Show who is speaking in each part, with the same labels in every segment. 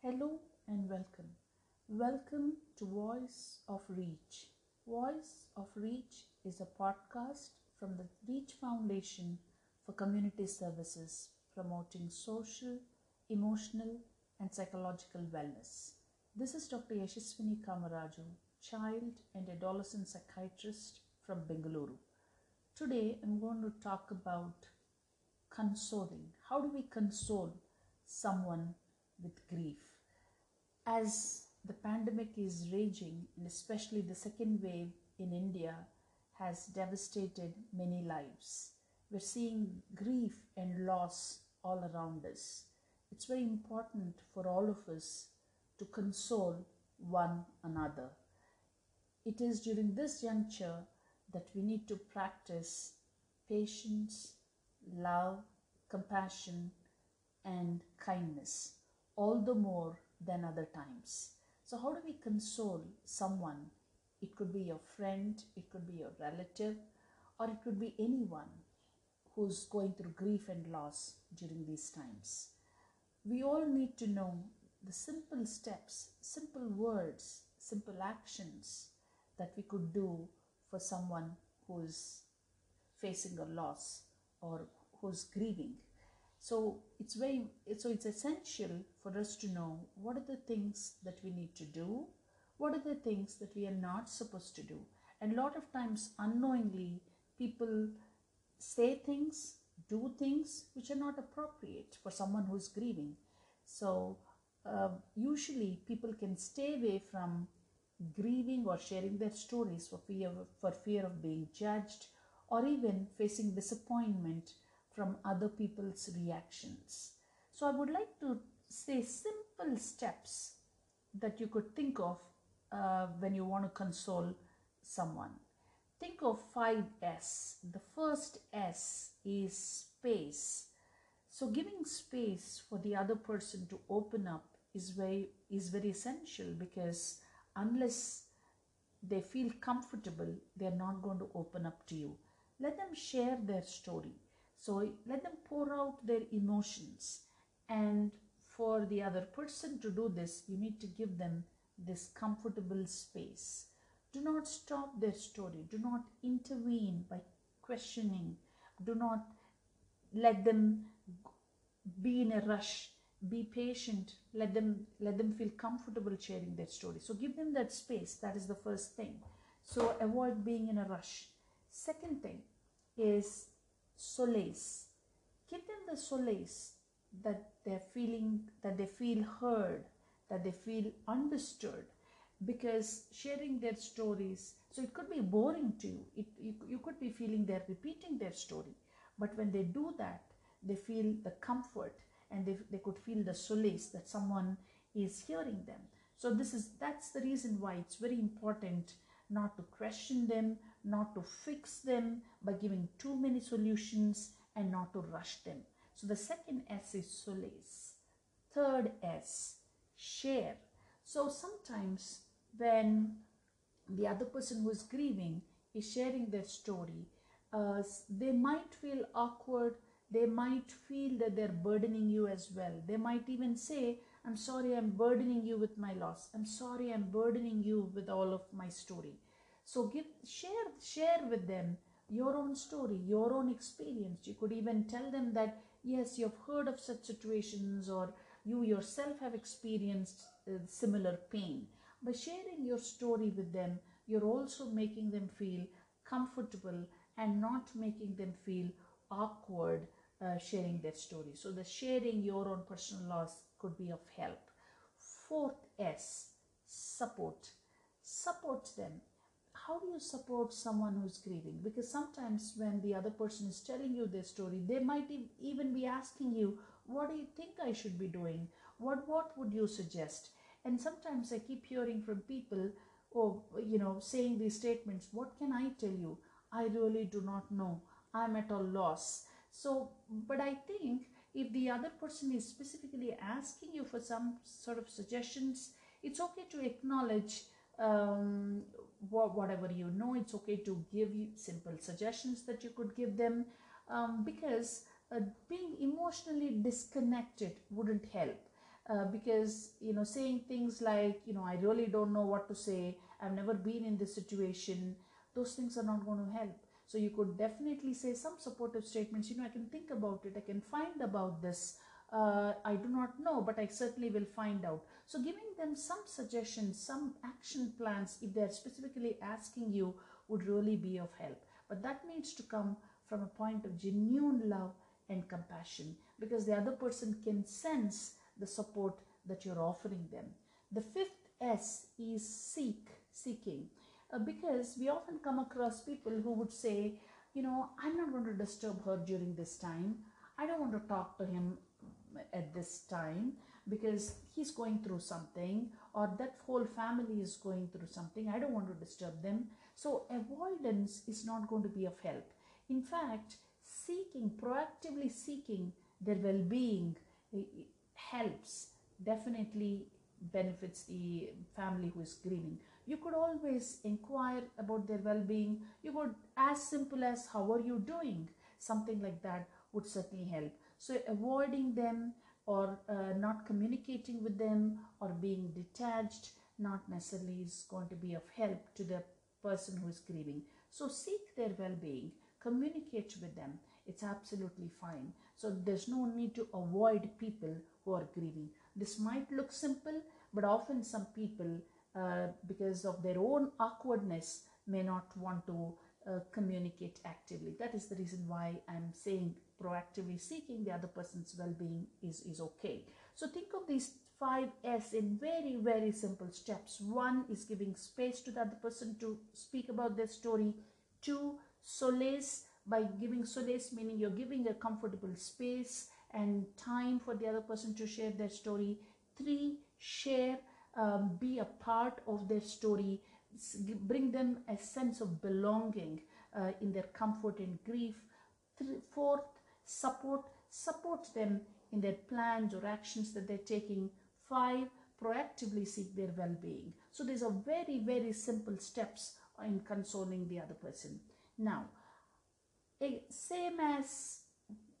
Speaker 1: Hello and welcome. Welcome to Voice of Reach. Voice of Reach is a podcast from the Reach Foundation for Community Services promoting social, emotional, and psychological wellness. This is Dr. Yashaswini Kamaraju, child and adolescent psychiatrist from Bengaluru. Today I'm going to talk about consoling. How do we console someone with grief? As the pandemic is raging, and especially the second wave in India has devastated many lives, we're seeing grief and loss all around us. It's very important for all of us to console one another. It is during this juncture that we need to practice patience, love, compassion, and kindness, all the more than other times. So, how do we console someone? It could be your friend, it could be your relative, or it could be anyone who's going through grief and loss during these times. We all need to know the simple steps, simple words, simple actions that we could do for someone who's facing a loss or who's grieving so it's very so it's essential for us to know what are the things that we need to do what are the things that we are not supposed to do. And a lot of times unknowingly people say things do things which are not appropriate for someone who's grieving. So uh, usually people can stay away from grieving or sharing their stories for fear of, for fear of being judged or even facing disappointment from other people's reactions. So I would like to say simple steps that you could think of uh, when you want to console someone. Think of 5S. The first S is space. So giving space for the other person to open up is very is very essential because unless they feel comfortable, they're not going to open up to you. Let them share their story. So let them pour out their emotions. And for the other person to do this, you need to give them this comfortable space. Do not stop their story. Do not intervene by questioning. Do not let them be in a rush be patient let them let them feel comfortable sharing their story so give them that space that is the first thing so avoid being in a rush second thing is solace give them the solace that they're feeling that they feel heard that they feel understood. Because sharing their stories so it could be boring to you. It you, you could be feeling they're repeating their story. But when they do that they feel the comfort and they, they could feel the solace that someone is hearing them. So this is that's the reason why it's very important not to question them not to fix them by giving too many solutions and not to rush them so the second s is solace third s share so sometimes when the other person who is grieving is sharing their story uh, they might feel awkward they might feel that they're burdening you as well. They might even say, I'm sorry, I'm burdening you with my loss. I'm sorry, I'm burdening you with all of my story. So give share share with them your own story, your own experience. You could even tell them that yes, you've heard of such situations or you yourself have experienced uh, similar pain. By sharing your story with them, you're also making them feel comfortable and not making them feel awkward uh, sharing their story. So the sharing your own personal loss could be of help. Fourth S, support. Support them. How do you support someone who's grieving? Because sometimes when the other person is telling you their story, they might even be asking you, what do you think I should be doing? What, what would you suggest? And sometimes I keep hearing from people, or, you know, saying these statements, what can I tell you? I really do not know. I'm at a loss so, but I think if the other person is specifically asking you for some sort of suggestions, it's okay to acknowledge um, whatever you know. It's okay to give you simple suggestions that you could give them um, because uh, being emotionally disconnected wouldn't help. uh, because you know saying things like you know i really don't know what to say i've never been in this situation those things are not going to help so you could definitely say some supportive statements you know i can think about it i can find about this uh, i do not know but i certainly will find out so giving them some suggestions some action plans if they're specifically asking you would really be of help but that needs to come from a point of genuine love and compassion because the other person can sense the support that you're offering them. The fifth S is seek, seeking. Uh, because we often come across people who would say, you know, I'm not going to disturb her during this time. I don't want to talk to him at this time because he's going through something or that whole family is going through something. I don't want to disturb them. So avoidance is not going to be of help. In fact, seeking, proactively seeking their well being eh, helps, definitely benefits the family who is grieving. You could always inquire about their well being. You could, as simple as, How are you doing? Something like that would certainly help. So, avoiding them or uh, not communicating with them or being detached not necessarily is going to be of help to the person who is grieving. So, seek their well being, communicate with them. It's absolutely fine. So, there's no need to avoid people who are grieving. This might look simple, but often some people, uh, because of their own awkwardness, may not want to uh, communicate actively. That is the reason why I'm saying proactively seeking the other person's well being is, is okay. So think of these five S in very, very simple steps. One is giving space to the other person to speak about their story. Two, solace by giving solace, meaning you're giving a comfortable space and time for the other person to share their story. Three, share, um, be a part of their story, bring them a sense of belonging uh, in their comfort and grief. Fourth, support, support them in their plans or actions that they're taking. Five, proactively seek their well-being. So these are very, very simple steps in consoling the other person. Now, same as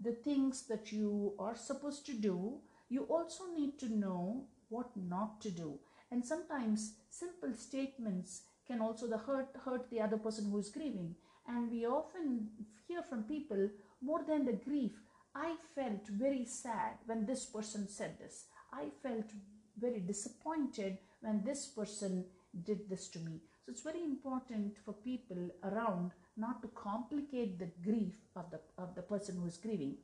Speaker 1: the things that you are supposed to do, you also need to know what not to do. And sometimes simple statements can also the hurt hurt the other person who is grieving. And we often hear from people more than the grief. I felt very sad when this person said this. I felt very disappointed when this person did this to me. So it's very important for people around not to complicate the grief of the, of the person who is grieving.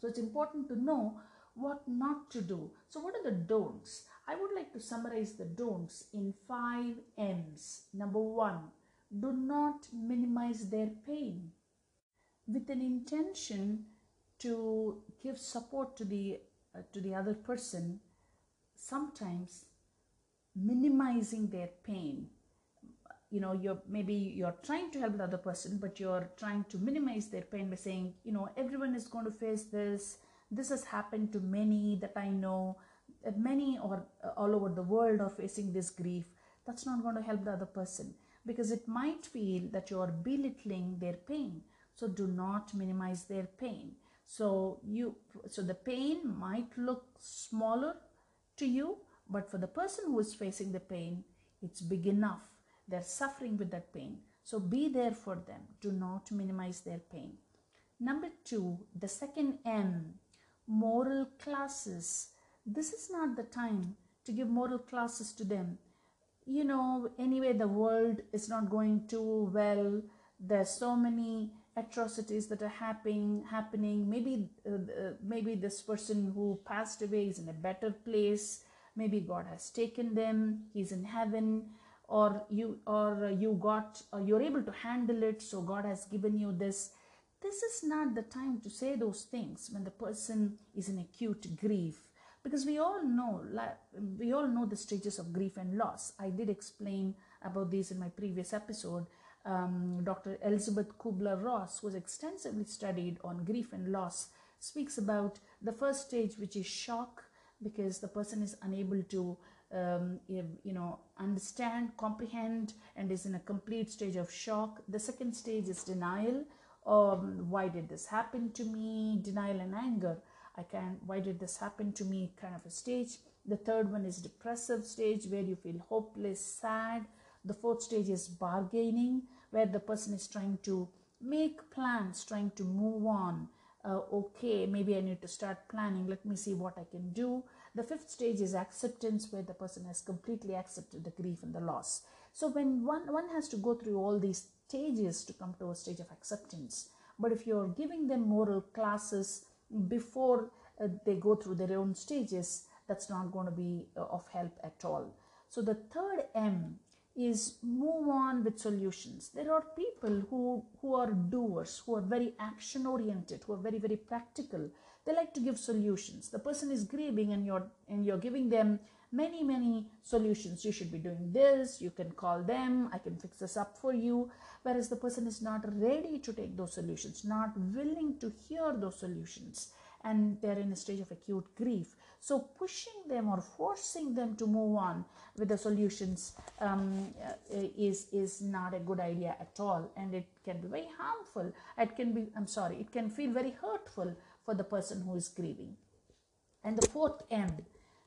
Speaker 1: So it's important to know what not to do. So, what are the don'ts? I would like to summarize the don'ts in five M's. Number one, do not minimize their pain. With an intention to give support to the uh, to the other person, sometimes minimizing their pain. You know you're maybe you're trying to help the other person but you're trying to minimize their pain by saying you know everyone is going to face this. This has happened to many that i know many or uh, all over the world are facing this grief. That's not going to help the other person because it might feel that you're belittling their pain so do not minimize their pain so you so the pain might look smaller to you but for the person who is facing the pain it's big enough they're suffering with that pain. So be there for them. Do not minimize their pain. Number two, the second M, moral classes. This is not the time to give moral classes to them. You know, anyway, the world is not going too well. There's so many atrocities that are happening. Happening. Maybe, uh, uh, maybe this person who passed away is in a better place. Maybe God has taken them. He's in heaven or you or you got or you're able to handle it so god has given you this this is not the time to say those things when the person is in acute grief because we all know we all know the stages of grief and loss i did explain about these in my previous episode um, dr elisabeth kubler-ross who has extensively studied on grief and loss speaks about the first stage which is shock because the person is unable to um, you know understand comprehend and is in a complete stage of shock the second stage is denial um, why did this happen to me denial and anger I can't. why did this happen to me kind of a stage. The third one is depressive stage where you feel hopeless, sad. The fourth stage is bargaining where the person is trying to make plans, trying to move on. Uh, okay, maybe I need to start planning. Let me see what I can do. The fifth stage is acceptance, where the person has completely accepted the grief and the loss. So when one one has to go through all these stages to come to a stage of acceptance. But if you're giving them moral classes before uh, they go through their own stages, that's not going to be uh, of help at all. So the third M is move on with solutions. There are people who, who are doers, who are very action oriented, who are very, very practical. They like to give solutions. The person is grieving and you're and you're giving them many, many solutions. You should be doing this, you can call them, I can fix this up for you. Whereas the person is not ready to take those solutions, not willing to hear those solutions, and they're in a stage of acute grief. So, pushing them or forcing them to move on with the solutions um, uh, is, is not a good idea at all, and it can be very harmful. It can be, I'm sorry, it can feel very hurtful for the person who is grieving. And the fourth M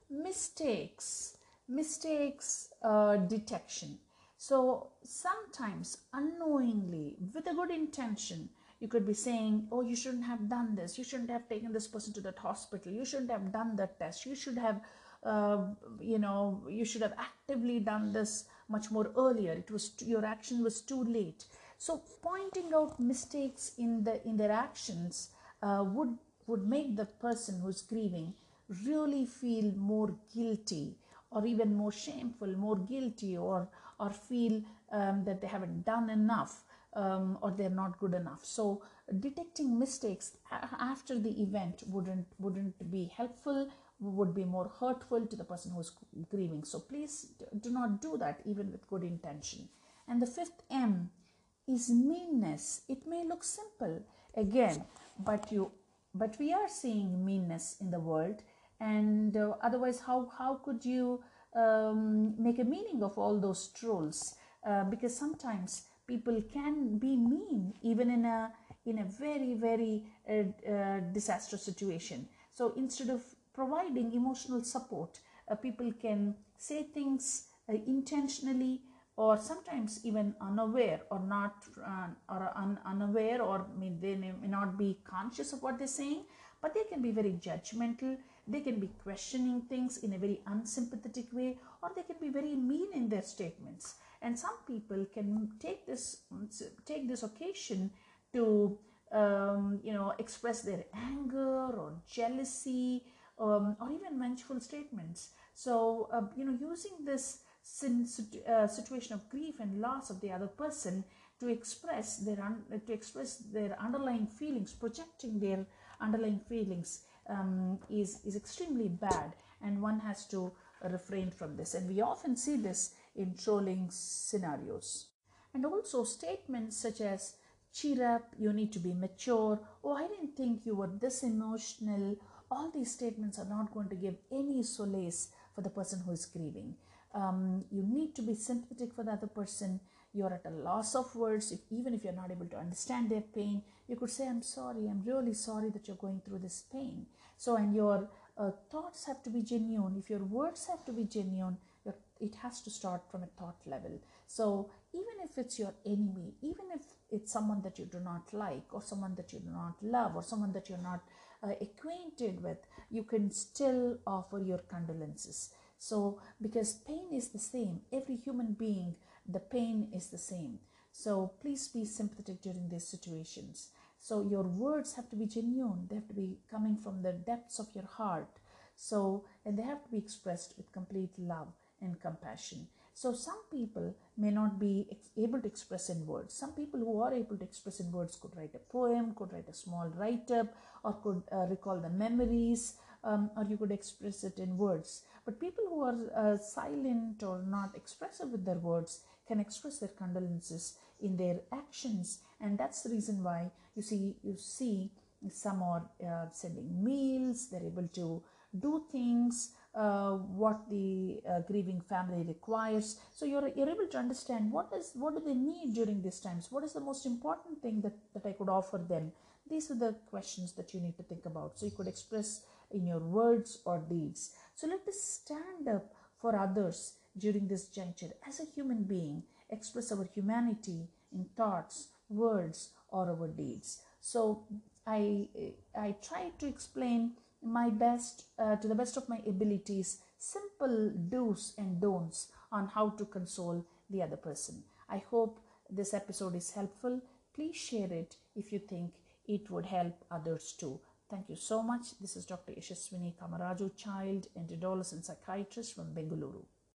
Speaker 1: mistakes mistakes uh, detection so sometimes unknowingly with a good intention you could be saying oh you shouldn't have done this. You shouldn't have taken this person to that hospital. You shouldn't have done that test. You should have uh, you know you should have actively done this much more earlier. It was your action was too late. So pointing out mistakes in the in their actions uh, would would make the person who's grieving really feel more guilty or even more shameful, more guilty, or or feel um, that they haven't done enough um, or they're not good enough. So detecting mistakes after the event wouldn't wouldn't be helpful. Would be more hurtful to the person who's grieving. So please do not do that, even with good intention. And the fifth M is meanness. It may look simple again, but you but we are seeing meanness in the world and uh, otherwise how how could you um, make a meaning of all those trolls uh, because sometimes people can be mean even in a in a very very uh, uh disastrous situation. So instead of providing emotional support uh, people can say things uh, intentionally or sometimes even unaware or not or un- unaware or may, they may not be conscious of what they're saying but they can be very judgmental. They can be questioning things in a very unsympathetic way or they can be very mean in their statements and some people can take this take this occasion to um, you know express their anger or jealousy um, or even vengeful statements so uh, you know using this uh, situation of grief and loss of the other person to express their un- to express their underlying feelings projecting their underlying feelings um, is, is extremely bad and one has to refrain from this. And we often see this in trolling scenarios. And also statements such as, cheer up, you need to be mature, oh, I didn't think you were this emotional. All these statements are not going to give any solace for the person who is grieving. Um, you need to be sympathetic for the other person you're at a loss of words if, even if you're not able to understand their pain you could say i'm sorry i'm really sorry that you're going through this pain so and your uh, thoughts have to be genuine if your words have to be genuine it has to start from a thought level so even if it's your enemy even if it's someone that you do not like or someone that you do not love or someone that you're not uh, acquainted with you can still offer your condolences so because pain is the same every human being the pain is the same. So please be sympathetic during these situations. So your words have to be genuine, they have to be coming from the depths of your heart. So, and they have to be expressed with complete love and compassion. So, some people may not be able to express in words. Some people who are able to express in words could write a poem, could write a small write up, or could uh, recall the memories, um, or you could express it in words. But people who are uh, silent or not expressive with their words, can express their condolences in their actions and that's the reason why you see you see some are uh, sending meals they're able to do things uh, what the uh, grieving family requires so you're, you're able to understand what is what do they need during these times what is the most important thing that, that i could offer them these are the questions that you need to think about. So you could express in your words or deeds. So let us stand up for others during this juncture as a human being, express our humanity in thoughts, words, or our deeds. So I I try to explain my best uh, to the best of my abilities simple do's and don'ts on how to console the other person. I hope this episode is helpful. Please share it if you think it would help others too. Thank you so much. This is Dr. Yashaswini Kamaraju, child and adolescent psychiatrist from Bengaluru.